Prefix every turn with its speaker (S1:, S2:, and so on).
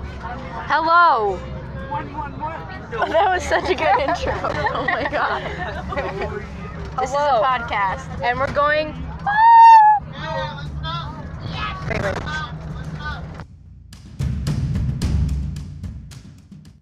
S1: Hello. That was such a good intro. Oh my god. This is a podcast, and we're going. Wait, wait.